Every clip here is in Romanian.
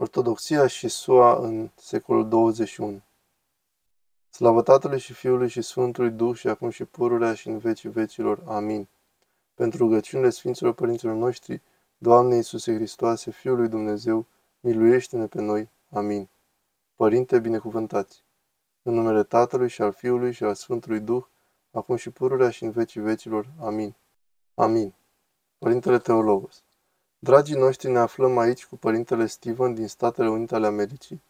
Ortodoxia și SUA în secolul 21 Slavă Tatălui și Fiului și Sfântului Duh și acum și pururea și în vecii vecilor. Amin. Pentru rugăciunile Sfinților Părinților noștri, Doamne Iisuse Hristoase, Fiul lui Dumnezeu, miluiește-ne pe noi. Amin. Părinte, binecuvântați! În numele Tatălui și al Fiului și al Sfântului Duh, acum și pururea și în vecii vecilor. Amin. Amin. Părintele Teologos Dragii noștri, ne aflăm aici cu părintele Steven din Statele Unite ale Americii.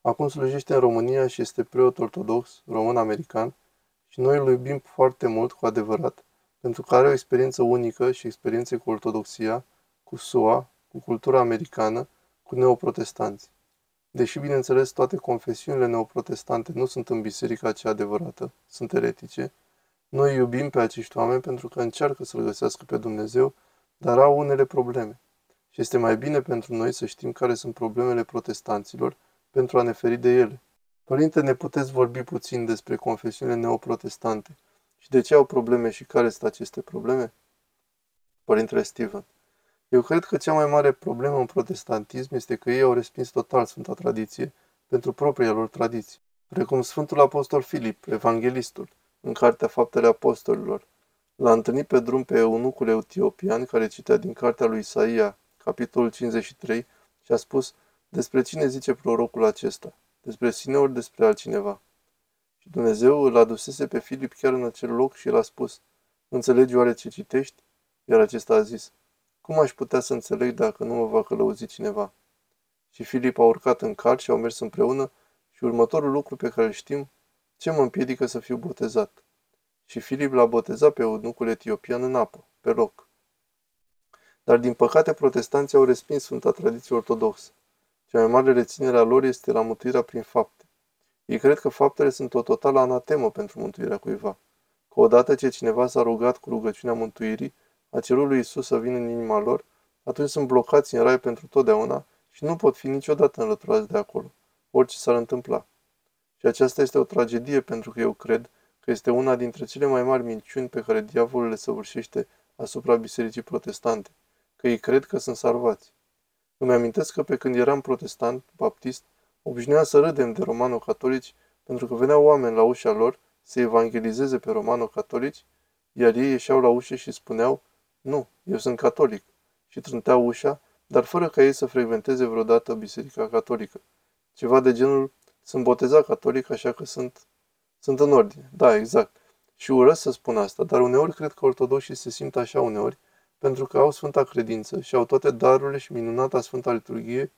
Acum slujește în România și este preot ortodox, român-american, și noi îl iubim foarte mult, cu adevărat, pentru că are o experiență unică și experiențe cu ortodoxia, cu SUA, cu cultura americană, cu neoprotestanți. Deși, bineînțeles, toate confesiunile neoprotestante nu sunt în biserica cea adevărată, sunt eretice, noi iubim pe acești oameni pentru că încearcă să-L găsească pe Dumnezeu, dar au unele probleme. Și este mai bine pentru noi să știm care sunt problemele protestanților pentru a ne feri de ele. Părinte, ne puteți vorbi puțin despre confesiunile neoprotestante și de ce au probleme și care sunt aceste probleme? Părintele Steven. Eu cred că cea mai mare problemă în protestantism este că ei au respins total Sfânta Tradiție pentru propria lor tradiție, precum Sfântul Apostol Filip, evanghelistul, în Cartea Faptele Apostolilor. L-a întâlnit pe drum pe eunucul etiopian care citea din cartea lui Isaia, capitolul 53, și a spus, despre cine zice prorocul acesta? Despre sine ori despre altcineva? Și Dumnezeu îl adusese pe Filip chiar în acel loc și el a spus, înțelegi oare ce citești? Iar acesta a zis, cum aș putea să înțeleg dacă nu mă va călăuzi cineva? Și Filip a urcat în car și au mers împreună și următorul lucru pe care îl știm, ce mă împiedică să fiu botezat? Și Filip l-a botezat pe eunucul etiopian în apă, pe loc. Dar din păcate protestanții au respins Sfânta Tradiție Ortodoxă. Cea mai mare reținere a lor este la mântuirea prin fapte. Ei cred că faptele sunt o totală anatemă pentru mântuirea cuiva. Că odată ce cineva s-a rugat cu rugăciunea mântuirii, a cerut lui Isus să vină în inima lor, atunci sunt blocați în rai pentru totdeauna și nu pot fi niciodată înlăturați de acolo, orice s-ar întâmpla. Și aceasta este o tragedie pentru că eu cred că este una dintre cele mai mari minciuni pe care diavolul le săvârșește asupra bisericii protestante că ei cred că sunt salvați. Îmi amintesc că pe când eram protestant, baptist, obișnuia să râdem de romano-catolici pentru că veneau oameni la ușa lor să evangelizeze pe romano-catolici, iar ei ieșeau la ușă și spuneau, nu, eu sunt catolic, și trânteau ușa, dar fără ca ei să frecventeze vreodată biserica catolică. Ceva de genul, sunt botezat catolic, așa că sunt, sunt în ordine. Da, exact. Și urăsc să spun asta, dar uneori cred că ortodoxii se simt așa uneori, pentru că au sfânta credință și au toate darurile și minunata sfânta liturghie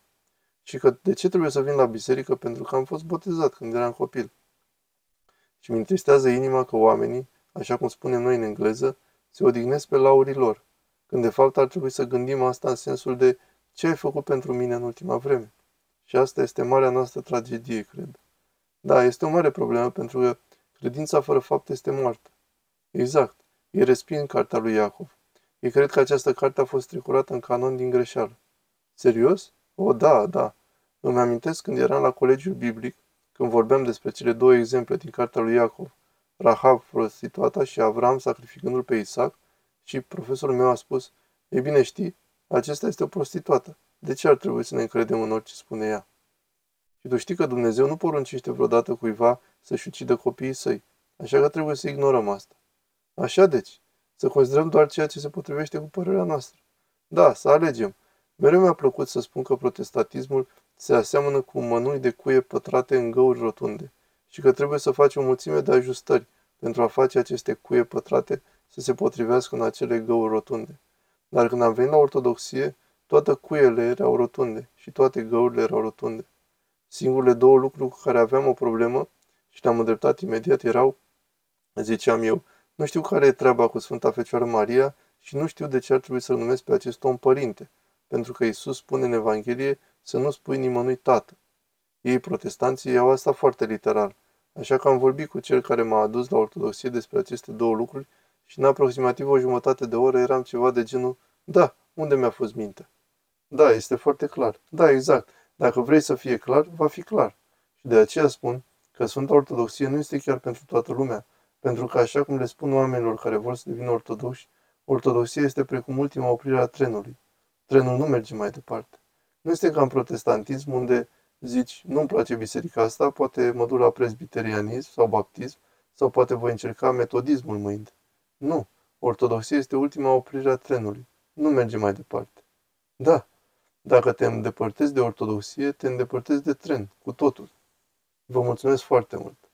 și că de ce trebuie să vin la biserică pentru că am fost botezat când eram copil. Și mi întristează inima că oamenii, așa cum spunem noi în engleză, se odihnesc pe laurii lor, când de fapt ar trebui să gândim asta în sensul de ce ai făcut pentru mine în ultima vreme. Și asta este marea noastră tragedie, cred. Da, este o mare problemă pentru că credința fără fapt este moartă. Exact. E respins cartea lui Iacov. Ei cred că această carte a fost tricurată în canon din greșeală. Serios? O, da, da. Îmi amintesc când eram la colegiul biblic, când vorbeam despre cele două exemple din cartea lui Iacov, Rahab prostituata și Avram sacrificându-l pe Isaac, și profesorul meu a spus, ei bine știi, acesta este o prostituată. De ce ar trebui să ne încredem în orice spune ea? Și tu știi că Dumnezeu nu poruncește vreodată cuiva să-și ucidă copiii săi, așa că trebuie să ignorăm asta. Așa deci, să considerăm doar ceea ce se potrivește cu părerea noastră. Da, să alegem. Mereu mi-a plăcut să spun că protestatismul se aseamănă cu mănui de cuie pătrate în găuri rotunde și că trebuie să facem o mulțime de ajustări pentru a face aceste cuie pătrate să se potrivească în acele găuri rotunde. Dar când am venit la ortodoxie, toate cuiele erau rotunde și toate găurile erau rotunde. Singurele două lucruri cu care aveam o problemă și le-am îndreptat imediat erau, ziceam eu, nu știu care e treaba cu Sfânta Fecioară Maria și nu știu de ce ar trebui să-l numesc pe acest om părinte, pentru că Isus spune în Evanghelie să nu spui nimănui tată. Ei, protestanții, iau asta foarte literal, așa că am vorbit cu cel care m-a adus la ortodoxie despre aceste două lucruri și în aproximativ o jumătate de oră eram ceva de genul, da, unde mi-a fost mintea? Da, este foarte clar. Da, exact. Dacă vrei să fie clar, va fi clar. Și de aceea spun că Sfânta Ortodoxie nu este chiar pentru toată lumea, pentru că, așa cum le spun oamenilor care vor să devină ortodoxi, ortodoxia este precum ultima oprire a trenului. Trenul nu merge mai departe. Nu este ca în protestantism unde zici, nu-mi place biserica asta, poate mă duc la presbiterianism sau baptism, sau poate voi încerca metodismul mâine. Nu. Ortodoxia este ultima oprire a trenului. Nu merge mai departe. Da, dacă te îndepărtezi de ortodoxie, te îndepărtezi de tren, cu totul. Vă mulțumesc foarte mult!